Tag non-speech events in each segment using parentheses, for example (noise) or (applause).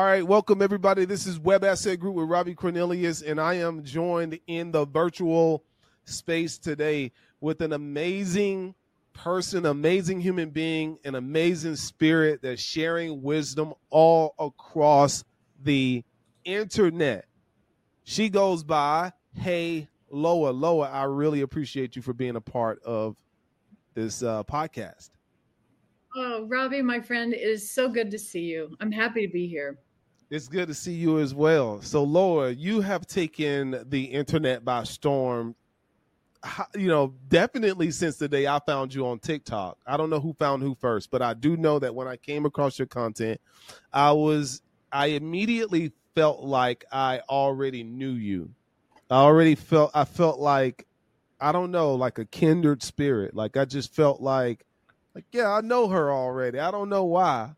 All right, welcome everybody. This is Web Asset Group with Robbie Cornelius, and I am joined in the virtual space today with an amazing person, amazing human being, an amazing spirit that's sharing wisdom all across the internet. She goes by Hey Loa. Loa, I really appreciate you for being a part of this uh, podcast. Oh, Robbie, my friend, it is so good to see you. I'm happy to be here. It's good to see you as well. So, Loa, you have taken the internet by storm. You know, definitely since the day I found you on TikTok. I don't know who found who first, but I do know that when I came across your content, I was, I immediately felt like I already knew you. I already felt, I felt like, I don't know, like a kindred spirit. Like I just felt like, like, yeah, I know her already. I don't know why.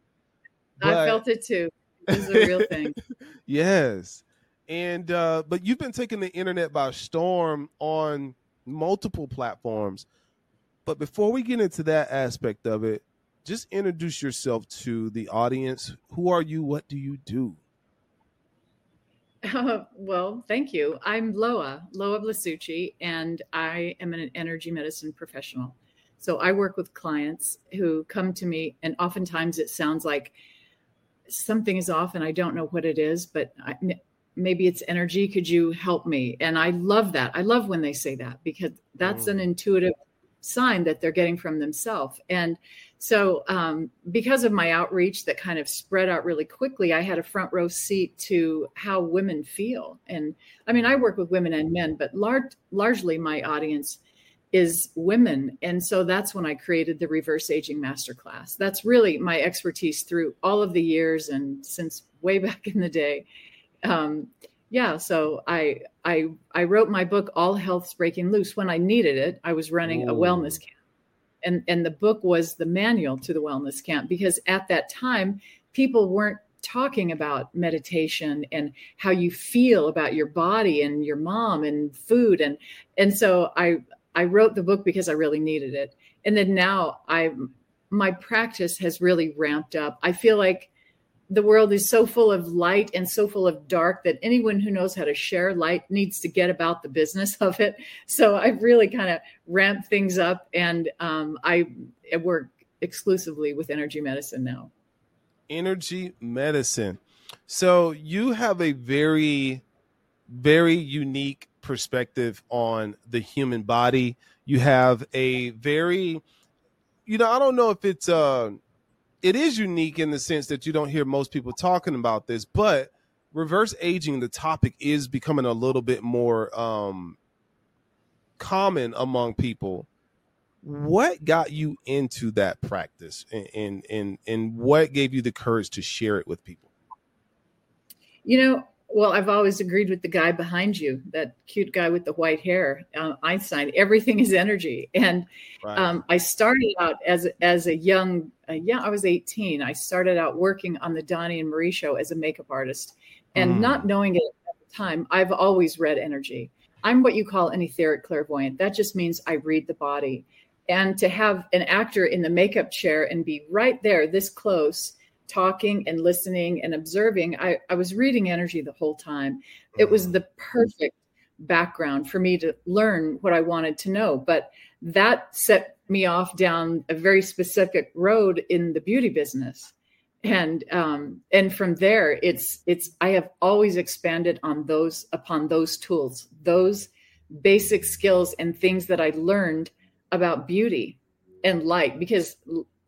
But, I felt it too is a real thing. (laughs) yes. And uh, but you've been taking the internet by storm on multiple platforms. But before we get into that aspect of it, just introduce yourself to the audience. Who are you? What do you do? (laughs) Uh, well, thank you. I'm Loa, Loa Blasucci, and I am an energy medicine professional. So I work with clients who come to me, and oftentimes it sounds like something is off and I don't know what it is, but I, maybe it's energy. Could you help me? And I love that. I love when they say that because that's an mm. intuitive sign that they're getting from themselves. And so, um, because of my outreach that kind of spread out really quickly, I had a front row seat to how women feel. And I mean, I work with women and men, but large, largely my audience is women. And so that's when I created the reverse aging masterclass. That's really my expertise through all of the years and since way (laughs) back in the day. Um, yeah, so I I I wrote my book All Health's Breaking Loose when I needed it. I was running Ooh. a wellness camp. And and the book was the manual to the wellness camp because at that time people weren't talking about meditation and how you feel about your body and your mom and food and and so I I wrote the book because I really needed it. And then now I my practice has really ramped up. I feel like the world is so full of light and so full of dark that anyone who knows how to share light needs to get about the business (laughs) of it. So I've really kind of ramped things up and um, I work exclusively with energy medicine now. Energy medicine. So you have a very, very unique perspective on the human body. You have a very, you know, I don't know if it's uh, it is unique in the sense that you don't hear most people talking about this, but reverse aging, the topic is becoming a little bit more um, common among people. What got you into that practice, and and and, and what gave you the courage to share it with people? You know, well, I've always agreed with the guy behind you, that cute guy with the white hair, uh, Einstein. Everything is energy, and right. um, I started out as as a young, uh, yeah, I was 18. I started out working on the Donnie and Marie show as a makeup artist, and mm. not knowing it at the time, I've always read energy. I'm what you call an etheric clairvoyant. That just means I read the body, and to have an actor in the makeup chair and be right there, this close talking and listening and observing, I, I was reading energy the whole time. It was mm-hmm. the perfect background for me to learn what I wanted to know. But that set me off down a very specific road in the beauty business. And um, and from there, it's it's I have always expanded on those upon those tools, those basic skills and things that I learned about beauty and light because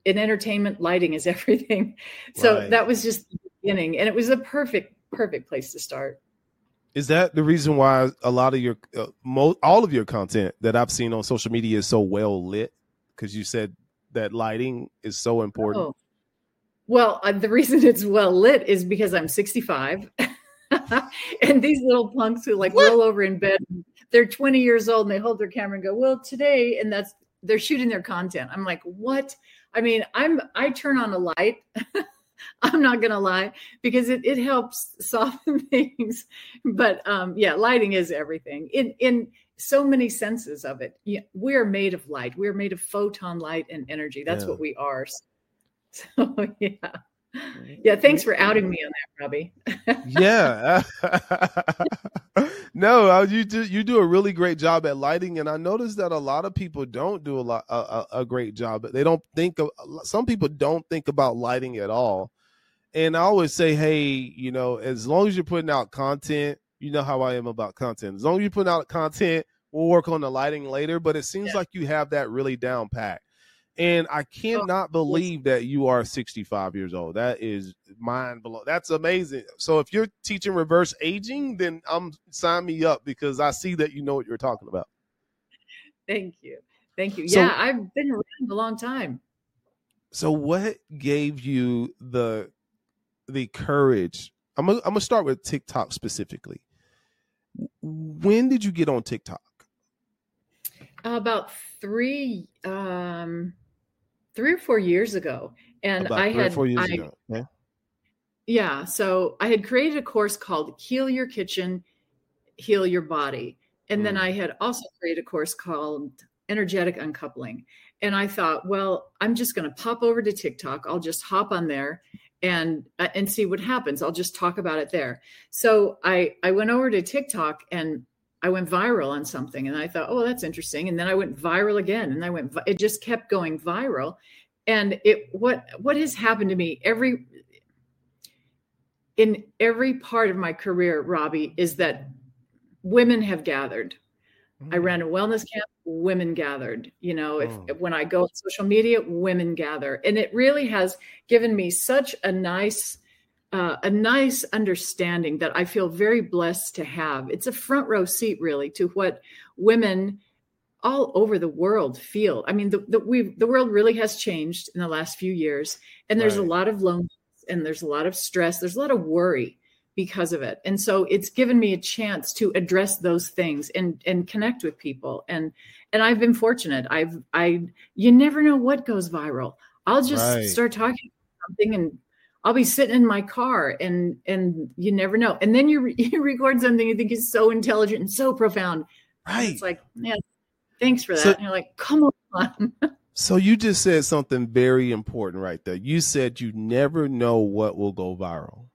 in entertainment, lighting is (laughs) everything. So right. that was just the beginning, and it was a perfect, perfect place to start. Is that the reason why a lot of your, uh, mo- all of your content that I've seen on social media is so well lit? Because you said that lighting is so important. Oh. Well, uh, the reason it's well lit is because I'm 65. (laughs) and these little punks who like what? roll over in bed, they're 20 years old and they hold their camera and go, Well, today, and that's they're shooting their content. I'm like, What? I mean, I'm I turn on a light. (laughs) I'm not gonna lie because it, it helps soften (laughs) things. But um, yeah, lighting is everything in in so many senses of it. Yeah, we are made of light. We are made of photon light and energy. That's yeah. what we are. (laughs) So yeah. Yeah, thanks for outing me on that, Robbie. yeah. (laughs) (laughs) no, uh, you do you do a really great job at lighting, and I noticed that a lot of people don't do a lot a, a great job. They don't think of some people don't think about lighting at all. And I always say, hey, you know, as long as you're putting out content, you know how I am about content. As long as you're putting out content, we'll work on the lighting later. But it seems yeah. like you have that really down pat. And I cannot (laughs) believe that you are 65 years old. That is mind blowing. That's amazing. So if you're teaching reverse aging, then I'm sign me up because I see that you know what you're talking about. Thank you. Thank you. So, yeah, I've been around a long time. So what gave you the the courage? I'm gonna, I'm gonna start with TikTok specifically. When did you get on TikTok? About three um three or four years ago, and About I had four years I, ago. Yeah. yeah. So I had created a course called "Heal Your Kitchen, Heal Your Body," and mm. then I had also created a course called "Energetic Uncoupling." And I thought, well, I'm just going to pop over to TikTok. I'll just hop on there and uh, and see what happens. I'll just talk about it there. So I I went over to TikTok and I went viral on something and I thought, oh, that's interesting. And then I went viral again and I went, it just kept going viral. And it, what, what has happened to me every, in every part of my career, Robbie, is that women have gathered. Mm. I ran a wellness camp, women gathered. You know, if, oh. when I go on social media, women gather. And it really has given me such a nice, uh, a nice understanding that I feel very blessed to have. It's a front row seat, really, to what women all over the world feel. I mean, the the, we the world really has changed in the last few years, and there's right. a lot of loneliness, and there's a lot of stress, there's a lot of worry because of it, and so it's given me a chance to address those things and and connect with people, and and I've been fortunate. I've I you never know what goes viral. I'll just right. start talking something and I'll be sitting in my car and and you never know. And then you, re- (laughs) you record something you think is so intelligent and so profound. Right. It's like, yeah, thanks for that. So, and you're like, come on. (laughs) so you just said something very important right there. You said you never know what will go viral.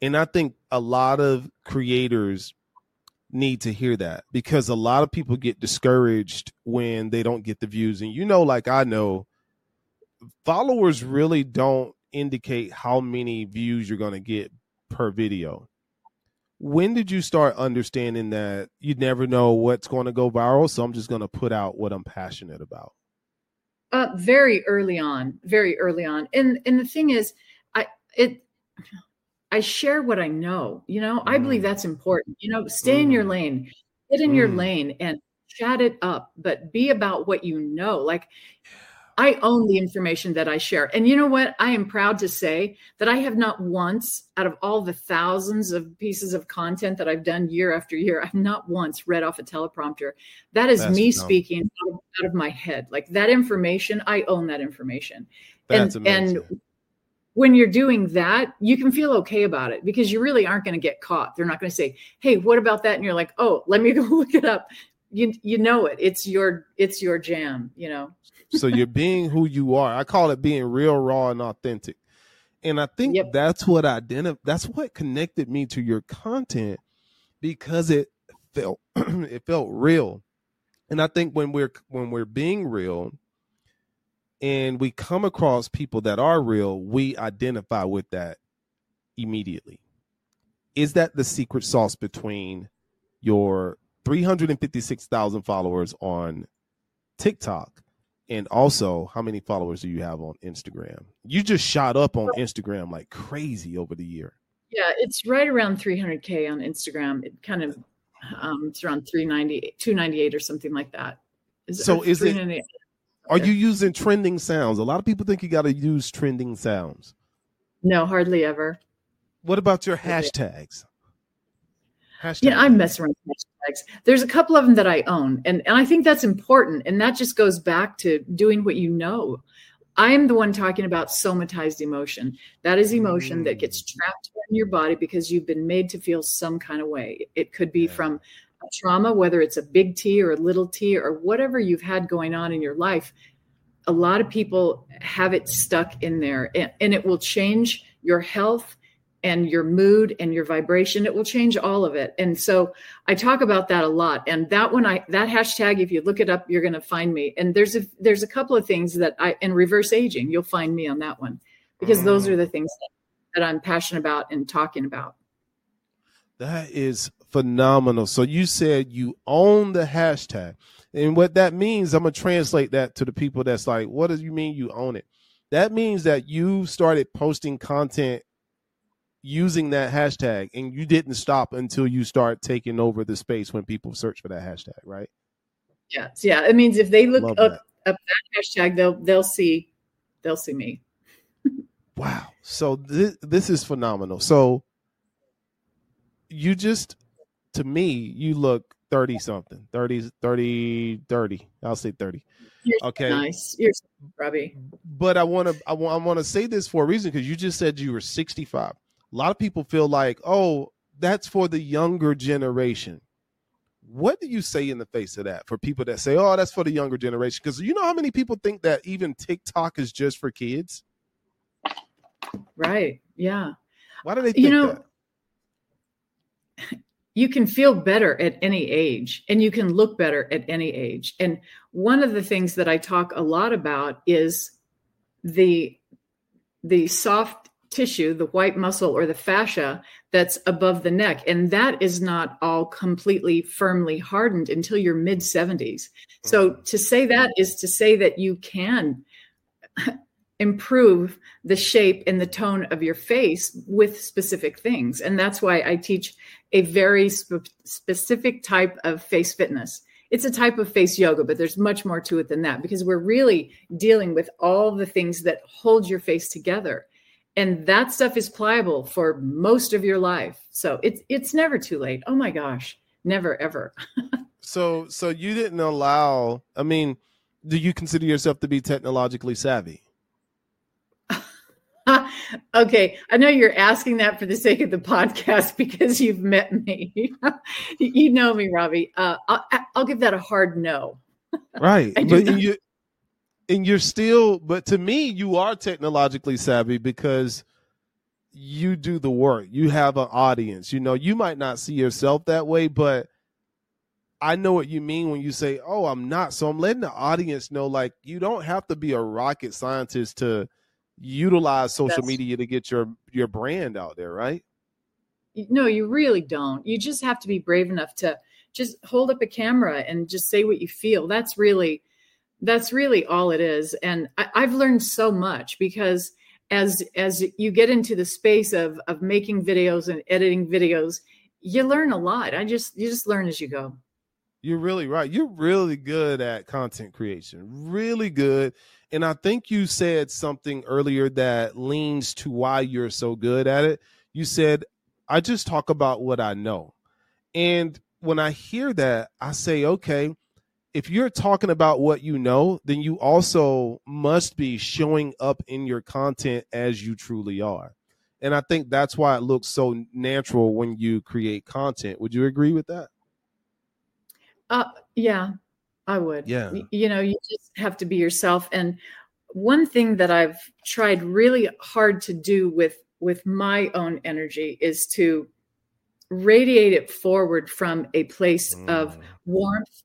And I think a lot of creators need to hear that because a lot of people get discouraged when they don't get the views. And you know, like I know, followers really don't indicate how many views you're going to get per video. When did you start understanding that you never know what's going to go viral? So I'm just going to put out what I'm passionate about. Uh, very early on, very early on, and and the thing is, I it I share what I know. You know, mm. I believe mm. that's important. You know, stay mm. in your mm. lane, get in mm. your lane, and chat it up, but be about what you know. Like I own the information that I share. And you know what? I am proud to say that I have not once, out of all the thousands of pieces of content that I've done year after year, I've not once read off a teleprompter. That is That's me dumb. speaking out of, out of, my head. Like that information, I own that information. That's and, amazing. and when you're doing that, you can feel okay about it because you really aren't going to get caught. They're not going to say, "Hey, what about that?" And you're like, "Oh, let me (laughs) go look it up." You you know it. It's your it's your jam. You know so you're being who you are. I call it being real, raw, and authentic. And I think yep. that's what identify that's what connected me to your content because it felt (clears throat) it felt real. And I think when we're when we're being real and we come across people that are real, we identify with that immediately. Is that the secret sauce between your 356,000 followers on TikTok and also, how many followers do you have on Instagram? You just shot up on Instagram like crazy over the year. Yeah, it's right around 300k on Instagram. It kind of um, it's around 390, 298 or something like that. Is so is it? Are you using trending sounds? A lot of people think you got to use trending sounds. No, hardly ever. What about your hashtags? Hashtag. Yeah, I mess around hashtags. There's a couple of them that I own, and, and I think that's important. And that just goes back to doing what you know. I am the one talking about somatized emotion. That is emotion mm. that gets mm. trapped in your body because you've been made to feel some kind of way. It could be yeah. from trauma, whether it's a big T or a little t or whatever you've had going on in your life. a lot of people have it stuck in there and, and it will change your health and your mood and your vibration it will change all of it. And so i talk about that a lot. And that one i that hashtag if you look it up you're going to find me. And there's a there's a couple of things that i in reverse aging you'll find me on that one. Because those are the things that, that i'm passionate about and talking about. That is phenomenal. So you said you own the hashtag. And what that means i'm going to translate that to the people that's like what does you mean you own it? That means that you started posting content using that hashtag and you didn't stop until you start taking over the space when people search for that hashtag, right? Yes. Yeah. It means if they look up, that. up that hashtag, they'll they'll see they'll see me. (laughs) wow. So this this is phenomenal. So you just to me, you look 30 something, 30, 30, 30. I'll say 30. You're okay. nice. You're Robbie. But I want to I want I want to say this for a reason because you just said you were 65 a lot of people feel like, oh, that's for the younger generation. What do you say in the face of that for people that say, oh, that's for the younger generation? Because you know how many people think that even TikTok is just for kids? Right. Yeah. Why do they think you know, that? (laughs) You can feel better at any age and you can look better at any age. And one of the things that I talk a lot about is the the soft tissue, the white muscle or the fascia that's above the neck. And that is not all completely firmly hardened until your mid 70s. So mm-hmm. to say that is to say that you can (laughs) improve the shape and the tone of your face with specific things. And that's why I teach a very sp- specific type of face fitness. It's a type of face yoga, but there's much more to it than that because we're really dealing with all the things that hold your face together and that stuff is pliable for most of your life. So it's it's never too late. Oh my gosh never ever. (laughs) So so you didn't allow i mean do you consider yourself to be technologically savvy? (laughs) Okay i know you're asking that for the sake of the podcast (laughs) because you've met me. You know me robbie. Uh, I'll, I'll give that a hard no. Right but you and you're still but to me you are technologically savvy because you do the work. You have an audience. You know you might not see yourself that way but i know what you mean when you say oh i'm not. So i'm letting the audience know like you don't have to be a rocket scientist to utilize social That's, media to get your your brand out there right? No you really don't. You just have to be brave enough to just hold up a camera and just say what you feel. That's really that's really all it is. And I, i've learned so much because as as you get into the space of of making videos and editing videos you learn a lot. I just you just learn as you go. You're really right. You're really good at content creation really good. And i think you said something earlier that leans to why you're so good at it. You said i just talk about what i know. And when i hear that i say okay if you're talking about what you know, then you also must be showing up in your content as you truly are. And I think that's why it looks so natural when you create content. Would you agree with that? Uh, yeah, I would. Yeah. You know, you just have to be yourself. And one thing that I've tried really hard to do with with my own energy is to radiate it forward from a place mm. of warmth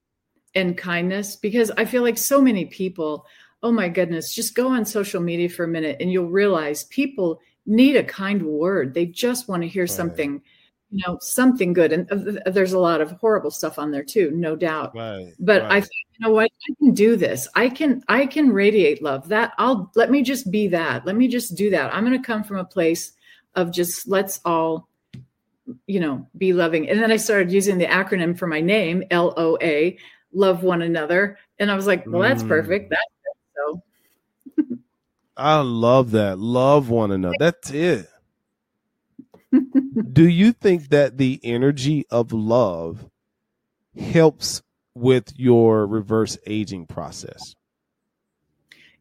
and kindness because I feel like so many people, oh my goodness, just go on social media for a minute and you'll realize people need a kind word. They just want to hear right. something, you know, something good. And uh, there's a lot of horrible stuff on there too, no doubt. Right. But right. I think, you know what, I can do this. I can, I can radiate love. That I'll let me just be that. Let me just do that. I'm going to come from a place of just let's all you know be loving and then i started using the acronym for my name loa love one another. And I was like, well, that's mm. perfect. That's so. I love that. Love one another. That's it. Do you think that the energy of love helps with your reverse aging process?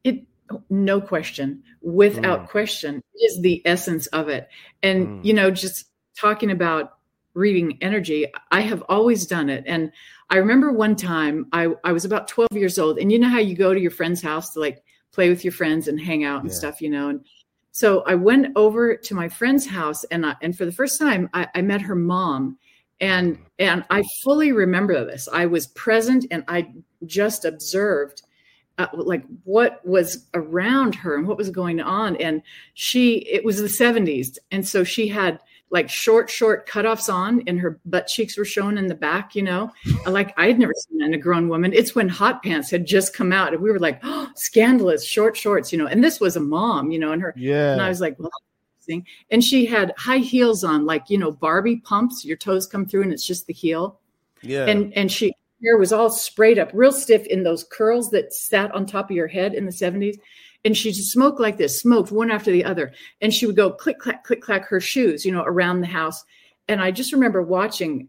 It no question, without mm. question, is the essence of it. And mm. you know, just talking about reading energy, I have always done it. And I remember one time I, I was about 12 years old, and you know how you go to your friend's house to like play with your friends and hang out and yeah. stuff, you know. And so I went over to my friend's house, and I, and for the first time, I, I met her mom, and and I fully remember this. I was present, and I just observed uh, like what was around her and what was going on and she it was the 70s and so she had like short short cutoffs on and her butt cheeks were shown in the back you know? Like i had never seen that in a grown woman. It's when hot pants had just come out and we were like oh, scandalous short shorts you know? And this was a mom you know and her yeah and i was like well and she had high heels on like you know barbie pumps your toes come through and it's just the heel. Yeah. And and she hair was all sprayed up real stiff in those curls that sat on top of your head in the 70s and she just smoked like this smoked one after the other. And she would go click clack click clack her shoes you know around the house. And i just remember watching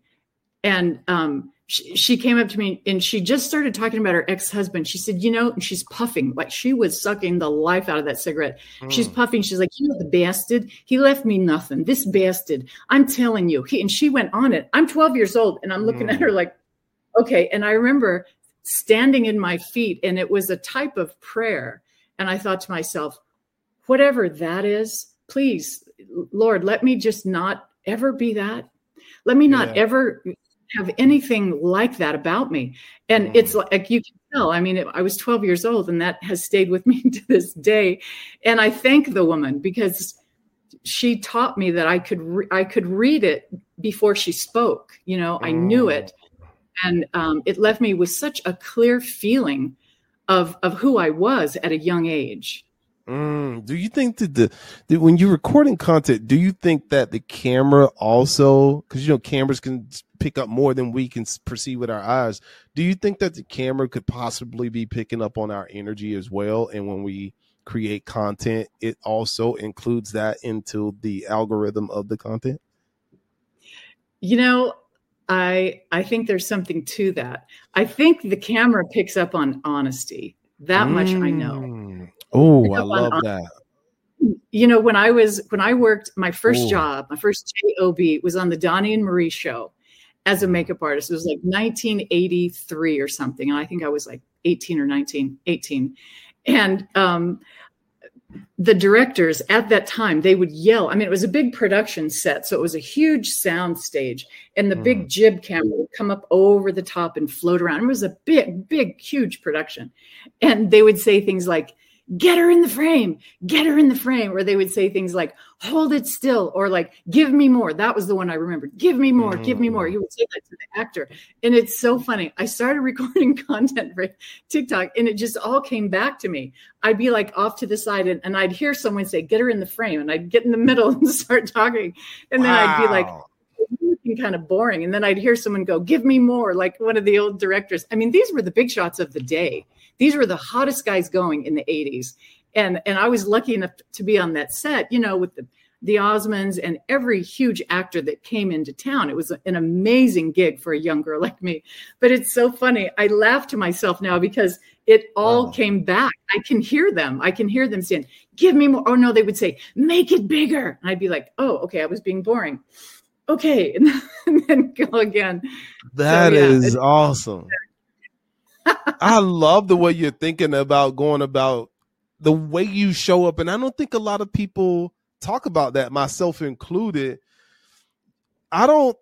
and um, she, she, came up to me and she just started talking about her ex-husband. She said you know and she's puffing. Like she was sucking the life out of that cigarette. Mm. she's puffing. She's like you know the bastard. He left me nothing. This bastard. I'm telling you. He, and she went on it. I'm 12 years old and i'm looking mm. at her like okay. And i remember standing in my feet and it was a type of prayer and I thought to myself, whatever that is, please, Lord, let me just not ever be that. Let me not yeah. ever have anything like that about me. And mm. it's like you can tell. I mean, I was 12 years old, and that has stayed with (laughs) me to this day. And I thank the woman because she taught me that I could re- I could read it before she spoke. You know, I knew mm. it, and um, it left me with such a clear feeling of of who I was at a young age. Mm, do you think that the, the, when you're recording content, do you think that the camera also because you know cameras can pick up more than we can perceive with our eyes? Do you think that the camera could possibly be picking up on our energy as well? And when we create content, it also includes that into the algorithm of the content. You know, I I think there's something to that. I think the camera picks up on honesty. That mm. much I know. Oh, I love that. You know, when I was when I worked my first Ooh. job, my first job was on the Donnie and Marie show as a makeup artist. It was like 1983 or something, and I think I was like 18 or 19, 18. And um, the directors at that time they would yell. I mean it was a big production set so it was a huge sound stage and the mm. big jib camera would come up over the top and float around. It was a big big huge production. And they would say things like get her in the frame, get her in the frame. Or they would say things like, hold it still, or like, give me more. That was the one I remembered. Give me more, mm. give me more. He would say that to the actor. And it's so funny. I started (laughs) recording content for TikTok and it just all came back to me. I'd be like off to the side and, and I'd hear someone say, get her in the frame. And I'd get in the (laughs) middle and start talking. And then. I'd be like, kind of boring. And then I'd hear someone go, give me more, like one of the old directors. I mean, these were the big shots of the day. These were the hottest guys going in the 80s. And and I was lucky enough to be on that set, you know, with the the Osmonds and every huge actor that came into town. It was an amazing gig for a young girl like me. But it's so funny. I laugh to myself now because it all wow. came back. I can hear them. I can hear them saying, "Give me more." Oh no, they would say, "Make it bigger." And I'd be like, "Oh, okay, I was being boring." Okay, (laughs) and then go again. That so, yeah, is awesome. I love the way you're thinking about going about the way you show up. And I don't think a lot of people talk about that, myself included. I don't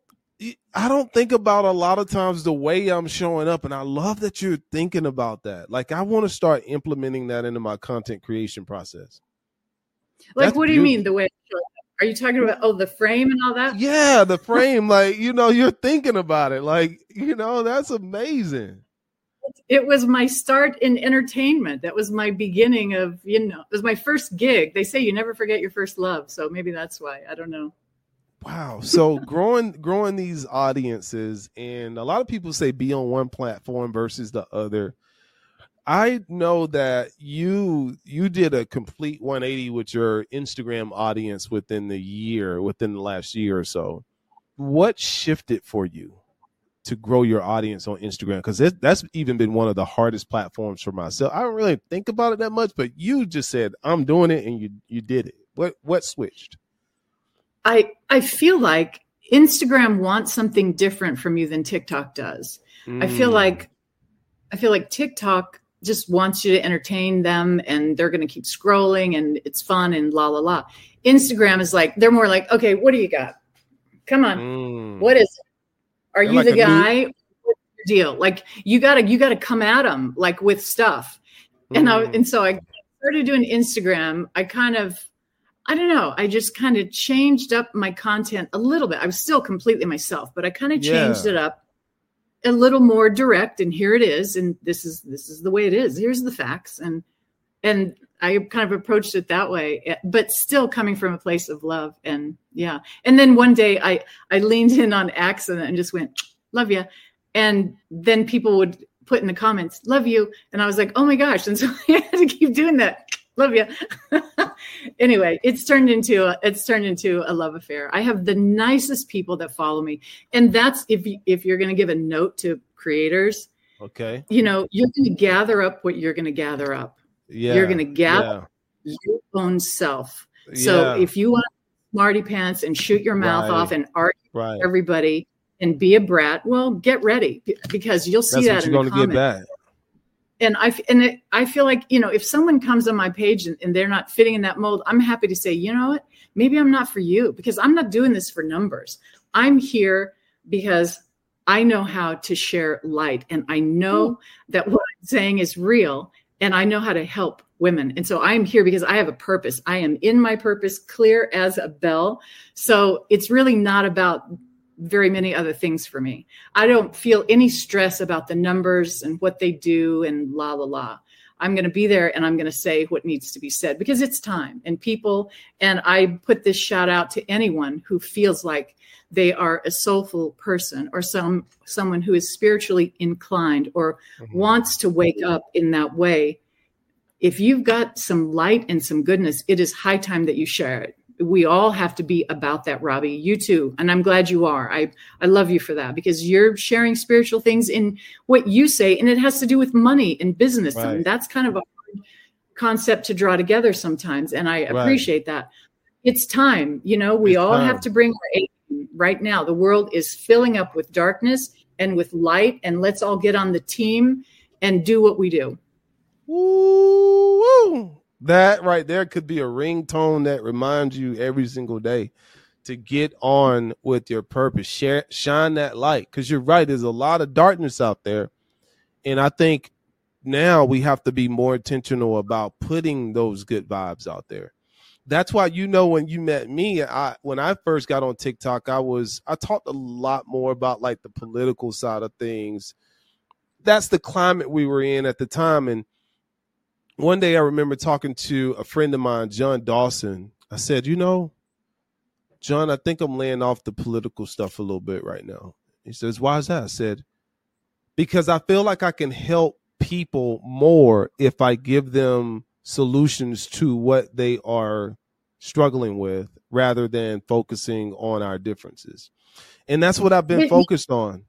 I don't think about a lot of times the way I'm showing up. And I love that you're thinking about that. Like I want to start implementing that into my content creation process. Like That's what do you mean the way are you talking about oh the frame and all that? Yeah, the frame. like, you know, you're thinking about it. Like, you know, that's amazing it was my start in entertainment. That was my beginning of, you know, it was my first gig. They say you never forget your first love. So maybe that's why. I don't know. Wow. So growing growing these audiences and a lot of people say be on one platform versus the other. I know that you you did a complete 180 with your Instagram audience within the year, within the last year or so. What shifted for you? To grow your audience on Instagram because that's even been one of the hardest platforms for myself. I don't really think about it that much, but you just said I'm doing it and you you did it. What what switched? I I feel like Instagram wants something different from you than TikTok does. Mm. I feel mm. like I feel like TikTok just wants you to entertain them and they're going to keep scrolling and it's fun and la la la. Instagram is like they're more like, okay, what do you got? Come on, mm. what is it? Are they're you like the guy? New- deal? Like you gotta you gotta come at them like with stuff. Mm. And I and so I started doing Instagram. I kind of I don't know. I just kind of changed up my content a little bit. I was still completely myself, but I kind of changed yeah. it up a little more direct and here it is and this is this is the way it is here's the facts and and i kind of approached it that way eh, but still coming from a place of love and yeah. And then one day i i leaned in on accident and just went love you and then people would put in the comments love you. And i was like oh my gosh. And so (laughs) i had to keep doing that love you (laughs) anyway it's turned into a, it's turned into a love affair. I have the nicest people that follow me. And that's if you, if you're going to give a note to creators okay. you know you're going to gather up what you're going to gather up yeah you're going to gather yeah. your own self so yeah. if you want smarty pants and shoot your mouth right. off and argue right. everybody and be a brat well get ready because you'll see that's that what you're going to get back and I and it, I feel like you know if someone comes on my page and, and, they're not fitting in that mold, I'm happy to say, you know what, maybe I'm not for you because I'm not doing this for numbers. I'm here because I know how to share light, and I know that what I'm saying is real, and I know how to help women. And so I'm here because I have a purpose. I am in my purpose, clear as a bell. So it's really not about very many other things for me. I don't feel any stress about the numbers and what they do and la la la. I'm going to be there and I'm going to say what needs to be said because it's time and people. And I put this shout out to anyone who feels like they are a soulful person or some someone who is spiritually inclined or mm-hmm. wants to wake up in that way. If you've got some light and some goodness, it is high time that you share it we all have to be about that robbie you too and i'm glad you are i i love you for that because you're sharing spiritual things in what you say and it has to do with money and business right. and that's kind of a concept to draw together sometimes and i appreciate right. that it's time you know we it's all time. have to bring our aid right now the world is filling up with darkness and with light and let's all get on the team and do what we do Woo! That right there could be a ringtone that reminds you every single day to get on with your purpose. Share, shine that light because you're right. There's a lot of darkness out there, and I think now we have to be more intentional about putting those good vibes out there. That's why you know when you met me, I when I first got on TikTok, I was I talked a lot more about like the political side of things. That's the climate we were in at the time, and one day I remember talking to a friend of mine, John Dawson. I said, you know, John, I think I'm laying off the political stuff a little bit right now. He says, why is that? I said, because I feel like I can help people more if I give them solutions to what they are struggling with rather than focusing on our differences. And that's what I've been focused on.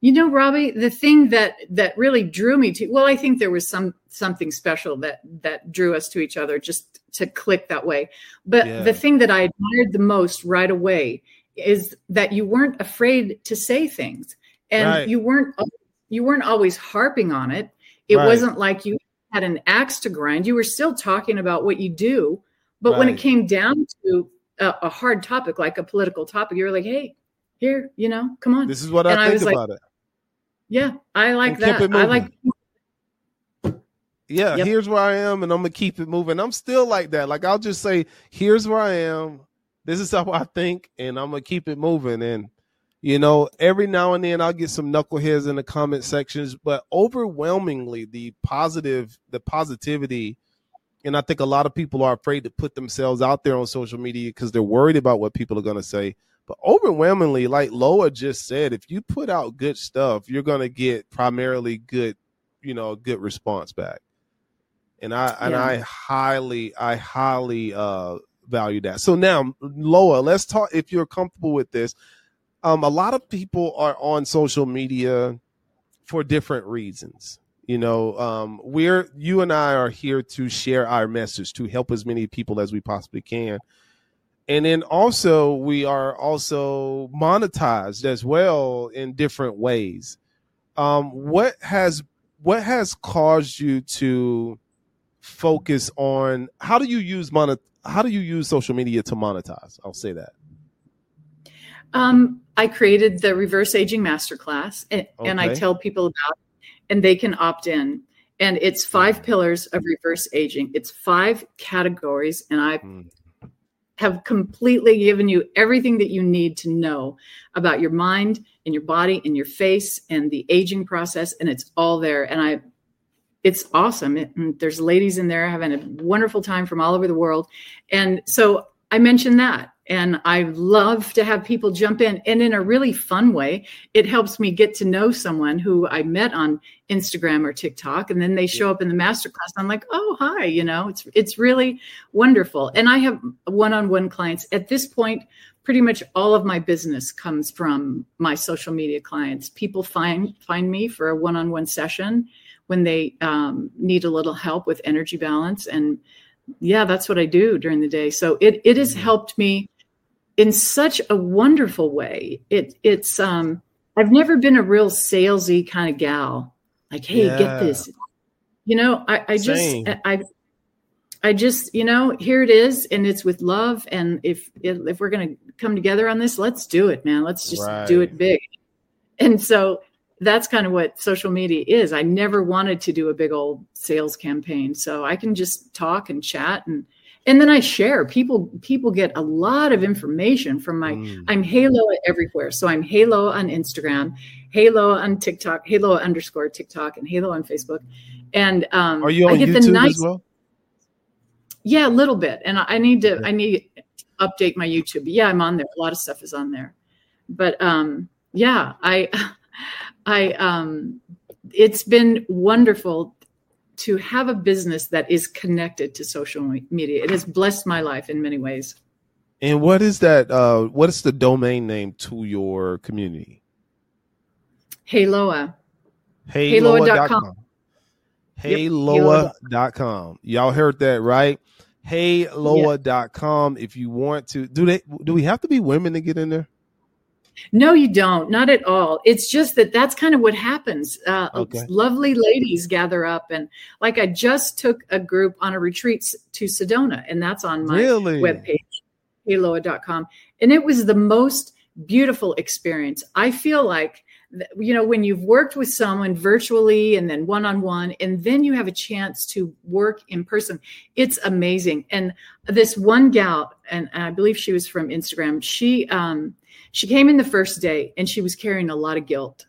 You know, Robbie, the thing that that really drew me to well, I think there was some something special that that drew us to each other just to click that way. But yeah. the thing that I admired the most right away is that you weren't afraid to say things and right. you weren't you weren't always harping on it. It right. wasn't like you had an axe to grind. You were still talking about what you do, but right. when it came down to a, a, hard topic like a political topic, you were like, "Hey, here, you know, come on." This is what and I think I about like, it yeah, I like that. I like. Yeah, yep. here's where I am, and I'm gonna keep it moving. I'm still like that. Like I'll just say, here's where I am. This is how I think, and I'm gonna keep it moving. And you know, every now and then I'll get some knuckleheads in the comment sections, but overwhelmingly the positive, the positivity, and I think a lot of people are afraid to put themselves out there on social media because they're worried about what people are gonna say. But overwhelmingly, like Loa just said, if you put out good stuff, you're gonna get primarily good, you know, good response back. And I yeah. and I highly, I highly uh value that. So now, Loa, let's talk if you're comfortable with this. Um, a lot of people are on social media for different reasons. You know, um, we're you and I are here to share our message to help as many people as we possibly can. And then also we are also monetized as well in different ways. Um, what has what has caused you to focus on how do you use monet how do you use social media to monetize? I'll say that um, i created the reverse aging masterclass and, okay. and i tell people about it, and they can opt in and it's five pillars of reverse aging it's five categories and i mm. have completely given you everything that you need to know about your mind and your body and your face and the aging process and it's all there and i it's awesome. It, there's ladies in there having a wonderful time from all over the world. And so I mentioned that. And I love to have people jump in. And in a really fun way, it helps me get to know someone who I met on Instagram or TikTok. And then they show up in the masterclass. I'm like, oh, hi, you know, it's it's really wonderful. And I have one-on-one clients. At this point, pretty much all of my business comes from my social media clients. People find find me for a one-on-one session when they um, need a little help with energy balance. And yeah, that's what I do during the day. So it it has mm-hmm. helped me in such a wonderful way. It it's um I've never been a real salesy kind of gal. Like, hey, yeah. get this. You know, I, I just I I just, you know, here it is, and it's with love. And if if we're gonna come together on this, let's do it, man. Let's just right. do it big. And so that's kind of what social media is. I never wanted to do a big old sales campaign, so I can just talk and chat and and then I share. People people get a lot of information from my. Mm. I'm Hey Loa everywhere, so I'm Hey Loa on Instagram, Hey Loa on TikTok, Hey Loa underscore TikTok, and Hey Loa on Facebook. And um, are you on I get YouTube the nice, as well? Yeah, a little bit, and I need to I need to update my YouTube. Yeah, I'm on there. A lot of stuff is on there, but um, yeah, I. (laughs) I um, it's been wonderful to have a business that is connected to social media. It has blessed my life in many ways. And what is that? Uh, what is the domain name to your community? Heyloa. Heyloa.com. Heyloa.com. Y'all heard that right? Heyloa.com. If you want to, do they do we have to be women to get in there? No, you don't. Not at all. It's just that that's kind of what happens. Uh, okay. Lovely ladies gather up, and like I just took a group on a retreat to Sedona, and that's on my really? webpage, heyloa.com. And it was the most beautiful experience. I feel like you know when you've worked with someone virtually and then one on one and then you have a chance to work in person it's amazing and this one gal and i believe she was from instagram she um she came in the first day and she was carrying a lot of guilt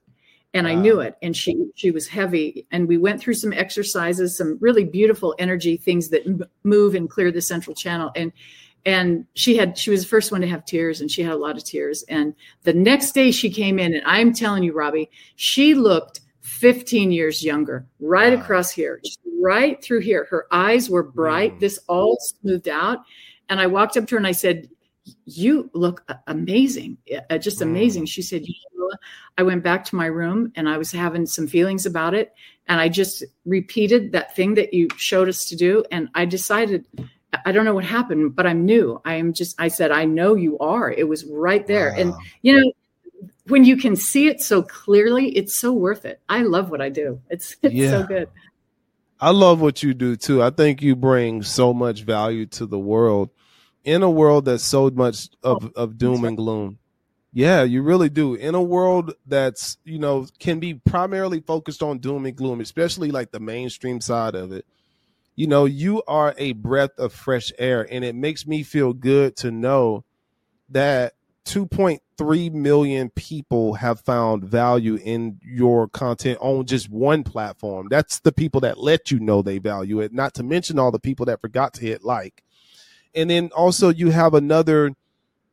and wow. I knew it. And she she was heavy. And we went through some exercises, some really beautiful energy things that m- move and clear the central channel. And and she had she was the first one to have tears, and she had a lot of tears. And the next day she came in, and I'm telling you, Robbie, she looked 15 years younger, right wow. across here, right through here. Her eyes were bright. Mm. This all smoothed out. And I walked up to her and I said, you look amazing, just amazing. She said, I went back to my room and I was having some feelings about it. And I just repeated that thing that you showed us to do. And I decided, I don't know what happened, but I'm new. I am just, I said, I know you are. It was right there. Wow. And, you know, when you can see it so clearly, it's so worth it. I love what I do. It's, (laughs) it's yeah. so good. I love what you do too. I think you bring so much value to the world in a world that's so much of, oh, of doom and gloom. Yeah, you really do. In a world that's, you know, can be primarily focused on doom and gloom, especially like the mainstream side of it. You know, you are a breath of fresh air, and it makes me feel good to know that 2.3 million people have found value in your content on just one platform. That's the people that let you know they value it, not to mention all the people that forgot to hit like and then also you have another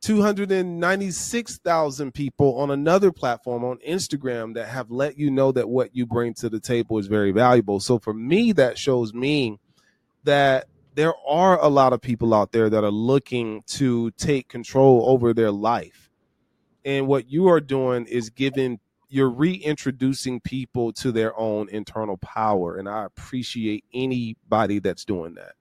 296,000 people on another platform on Instagram that have let you know that what you bring to the table is very valuable. So for me, that shows me that there are a lot of people out there that are looking to take control over their life. And what you are doing is giving, you're reintroducing people to their own internal power. And I appreciate anybody that's doing that.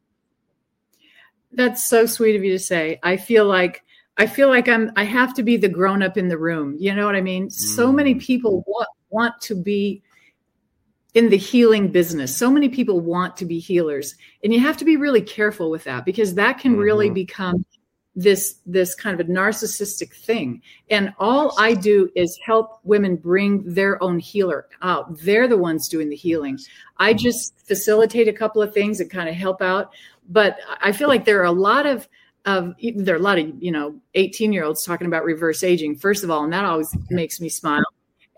That's so sweet of you to say. I feel like I feel like I'm I have to be the grown up in the room. You know what I mean? Mm. So many people want want to be in the healing business. So many people want to be healers, and you have to be really careful with that because that can mm-hmm. really become this this kind of a narcissistic thing. And all I do is help women bring their own healer out. They're the ones doing the healing. I just facilitate a couple of things and kind of help out. But I feel like there are a lot of of there are a lot of you know 18 year olds talking about reverse aging first of all and that always makes me smile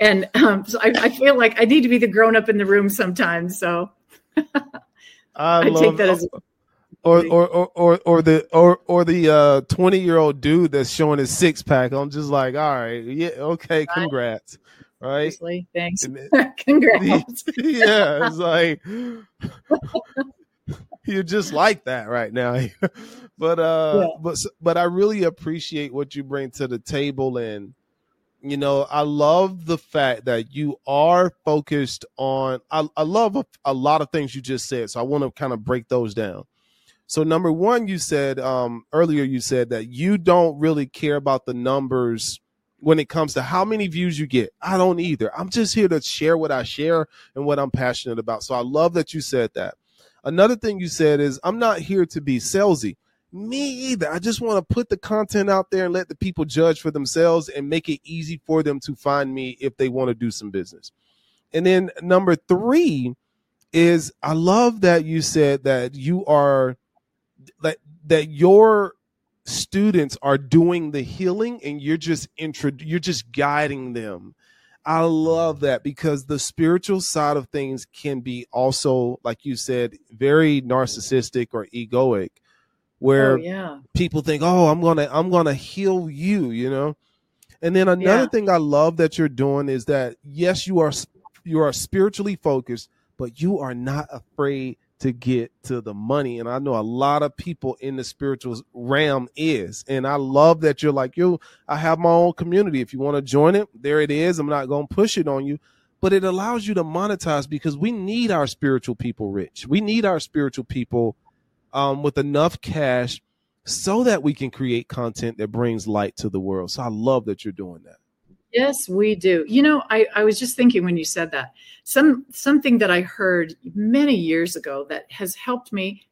and um, so I, I, feel like I need to be the grown up in the room sometimes. So (laughs) I, I love, take that as. Or, or, or, or, or the or or the uh, twenty year old dude that's showing his six pack. I'm just like, all right, yeah, okay, congrats, right? Seriously, thanks, (laughs) congrats. (laughs) yeah, it's like (laughs) you're just like that right now. but uh, yeah. but but I really appreciate what you bring to the table and you know i love the fact that you are focused on i, I love a, a, lot of things you just said so i want to kind of break those down so number one you said um, earlier you said that you don't really care about the numbers when it comes to how many views you get. I don't either. I'm just here to share what i share and what i'm passionate about. So i love that you said that. Another thing you said is i'm not here to be salesy. Me either. I just want to put the content out there and let the people judge for themselves and make it easy for them to find me if they want to do some business. And then number three is I love that you said that you are that that your students are doing the healing and you're just intro you're just guiding them. I love that because the spiritual side of things can be also, like you said, very narcissistic or egoic where oh, yeah. people think, "Oh, I'm gonna I'm gonna heal you," you know. And then another yeah. thing I love that you're doing is that yes, you are you are spiritually focused, but you are not afraid to get to the money. And I know a lot of people in the spiritual realm is. And I love that you're like, yo, I have my own community. If you want to join it, there it is. I'm not going to push it on you, but it allows you to monetize because we need our spiritual people rich. We need our spiritual people um, with enough cash so that we can create content that brings light to the world. So I love that you're doing that. Yes, we do. You know, I, I was just thinking when you said that, some something that I heard many years ago that has helped me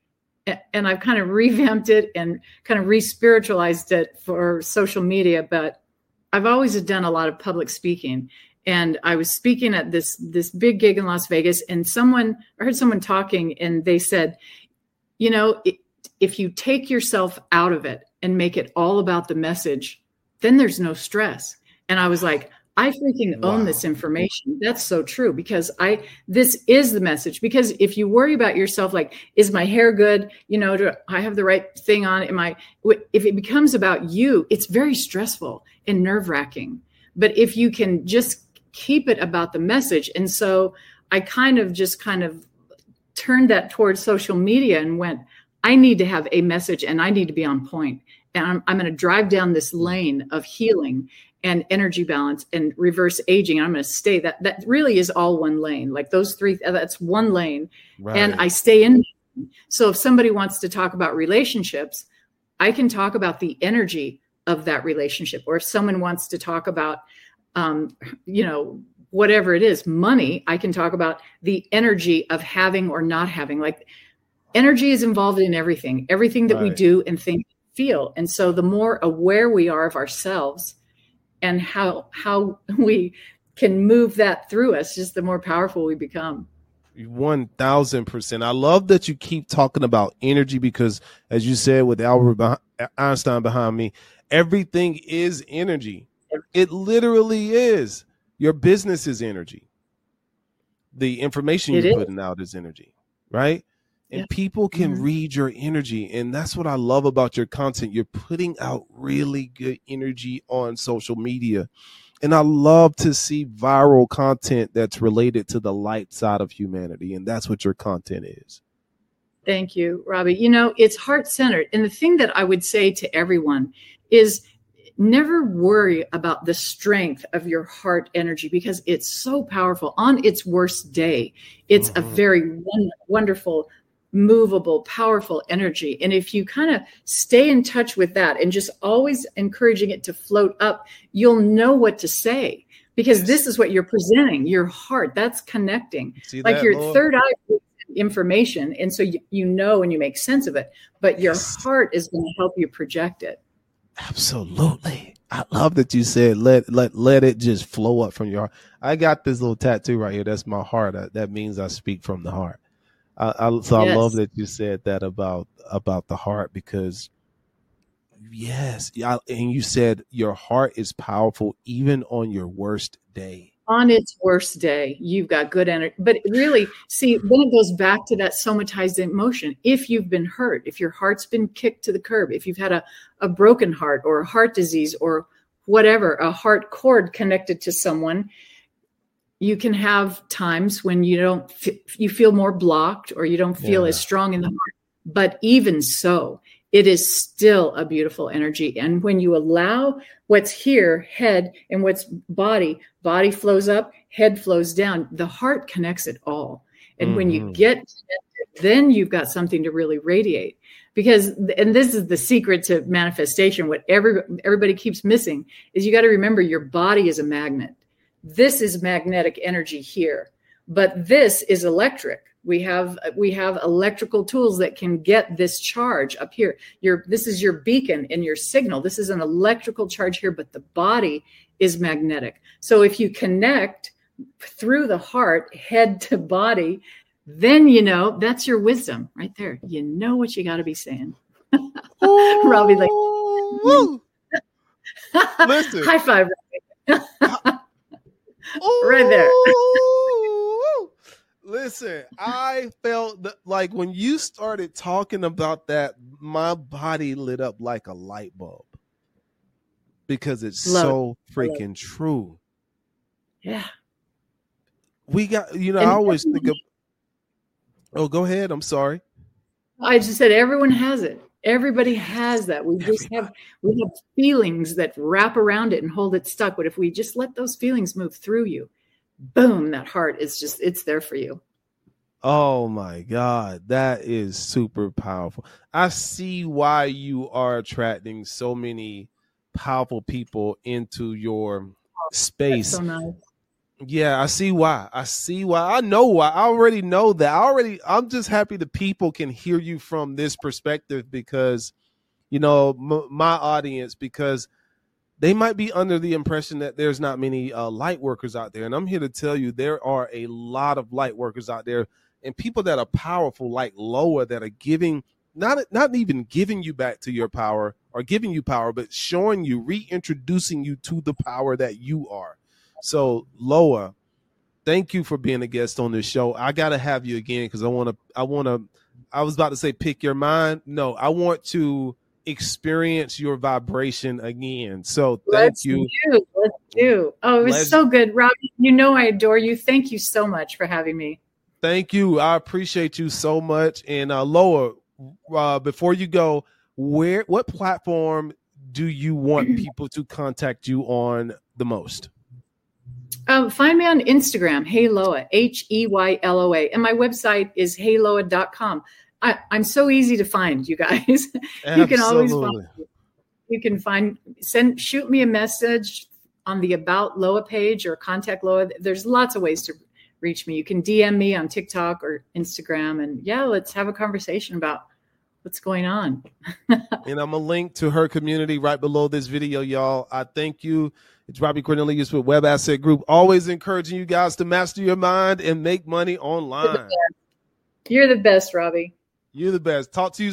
and I've kind of revamped it and kind of re-spiritualized it for social media, but I've always done a lot of public speaking. And I was speaking at this this big gig in Las Vegas, and someone I heard someone talking, and they said, you know, if you take yourself out of it and make it all about the message, then there's no stress. And I was like, I freaking wow. own this information. That's so true because I this is the message. Because if you worry about yourself, like, is my hair good? You know, do I have the right thing on? Am I? If it becomes about you, it's very stressful and nerve wracking. But if you can just keep it about the message, and so I kind of just kind of turned that towards social media and went, I need to have a message and I need to be on point. And I'm, I'm going to drive down this lane of healing and energy balance and reverse aging. I'm going to stay that that really is all one lane. Like those three, that's one lane. Right. And I stay in. So if somebody wants to talk about relationships, I can talk about the energy of that relationship. Or if someone wants to talk about, um, you know, whatever it is, money, I can talk about the energy of having or not having. Like energy is involved in everything, everything that right. we do and think, feel. And so the more aware we are of ourselves and how how (laughs) we can move that through us, just the more powerful we become. One thousand percent. I love that you keep talking about energy because, as you said, with Albert Einstein behind me, everything is energy. It literally is. Your business is energy. The information it you're is. putting out is energy, right? And people can mm-hmm. read your energy. And that's what I love about your content. You're putting out really good energy on social media. And I love to see viral content that's related to the light side of humanity. And that's what your content is. Thank you, Robbie. You know, it's heart centered. And the thing that I would say to everyone is never worry about the strength of your heart energy because it's so powerful on its worst day it's mm-hmm. a very wonderful movable powerful energy and if you kind of stay in touch with that and just always encouraging it to float up you'll know what to say because this is what you're presenting your heart that's connecting See like that, your Lord? third eye information and so you, you know and you make sense of it but your Yes. heart is going to help you project it Absolutely. I love that you said let let let it just flow up from your heart. I got this little tattoo right here. That's my heart. Uh, That means I speak from the heart. I, I so I love that you said that about about the heart because yes, yeah, and you said your heart is powerful even on your worst day. on its worst day you've got good energy but really see then it goes back to that somatized emotion if you've been hurt if your heart's been kicked to the curb if you've had a, a broken heart or a heart disease or whatever a heart cord connected to someone you can have times when you don't f- you feel more blocked or you don't feel Yeah. as strong in the heart but even so it is still a beautiful energy and when you allow what's here head and what's body body flows up head flows down the heart connects it all and when you Mhm. get then you've got something to really radiate because and this is the secret to manifestation what every, everybody keeps missing is you got to remember your body is a magnet this is magnetic energy here but this is electric. We have we have electrical tools that can get this charge up here. Your this is your beacon and your signal. This is an electrical charge here but the body is magnetic. So if you connect through the heart head to body then you know that's your wisdom right there. You know what you got to be saying. (laughs) Robbie, like- oh, Woo! Listen. (laughs) high five Right there. Listen, I felt that, like when you started talking about that, my body lit up like a light bulb because it's Love it. so freaking true. yeah We got, you know, And I always think of. Oh, go ahead. I'm sorry. I just said everyone has it. Everybody has that. We just have we have feelings that wrap around it and hold it stuck. But if we just let those feelings move through you, boom, that heart is just it's there for you. Oh my God, that is super powerful. I see why you are attracting so many powerful people into your That's space. so nice. Yeah, I see why. I see why. I know why. I already know that. I already I'm just happy the people can hear you from this perspective because you know, m- my audience because they might be under the impression that there's not many uh, light workers out there and I'm here to tell you there are a lot of light workers out there and people that are powerful like Loa that are giving not not even giving you back to your power or giving you power but showing you reintroducing you to the power that you are. So Loa, thank you for being a guest on this show. I got to have you again because I want to. I want to. I was about to say pick your mind. No, I want to experience your vibration again. So thank Let's you. do. Let's do. Oh, it was Let's- so good, Robbie. You know I adore you. Thank you so much for having me. Thank you. I appreciate you so much. And uh, Loa, uh, before you go, where what platform do you want (clears throat) people to contact you on the most? Um, find me on Instagram, Hey Loa, H E Y L O A. And my website is heyloa.com. I, I'm so easy to find, you guys. (laughs) you can always find me. You can find, send, shoot me a message on the About Loa page or contact Loa. There's lots of ways to reach me. You can DM me on TikTok or Instagram. And yeah, let's have a conversation about what's going on. (laughs) and I'm gonna link to her community right below this video, y'all. I thank you. It's Robbie Cornelius with Web Asset Group. Always encouraging you guys to master your mind and make money online. You're the best, Robbie. You're the best. Talk to you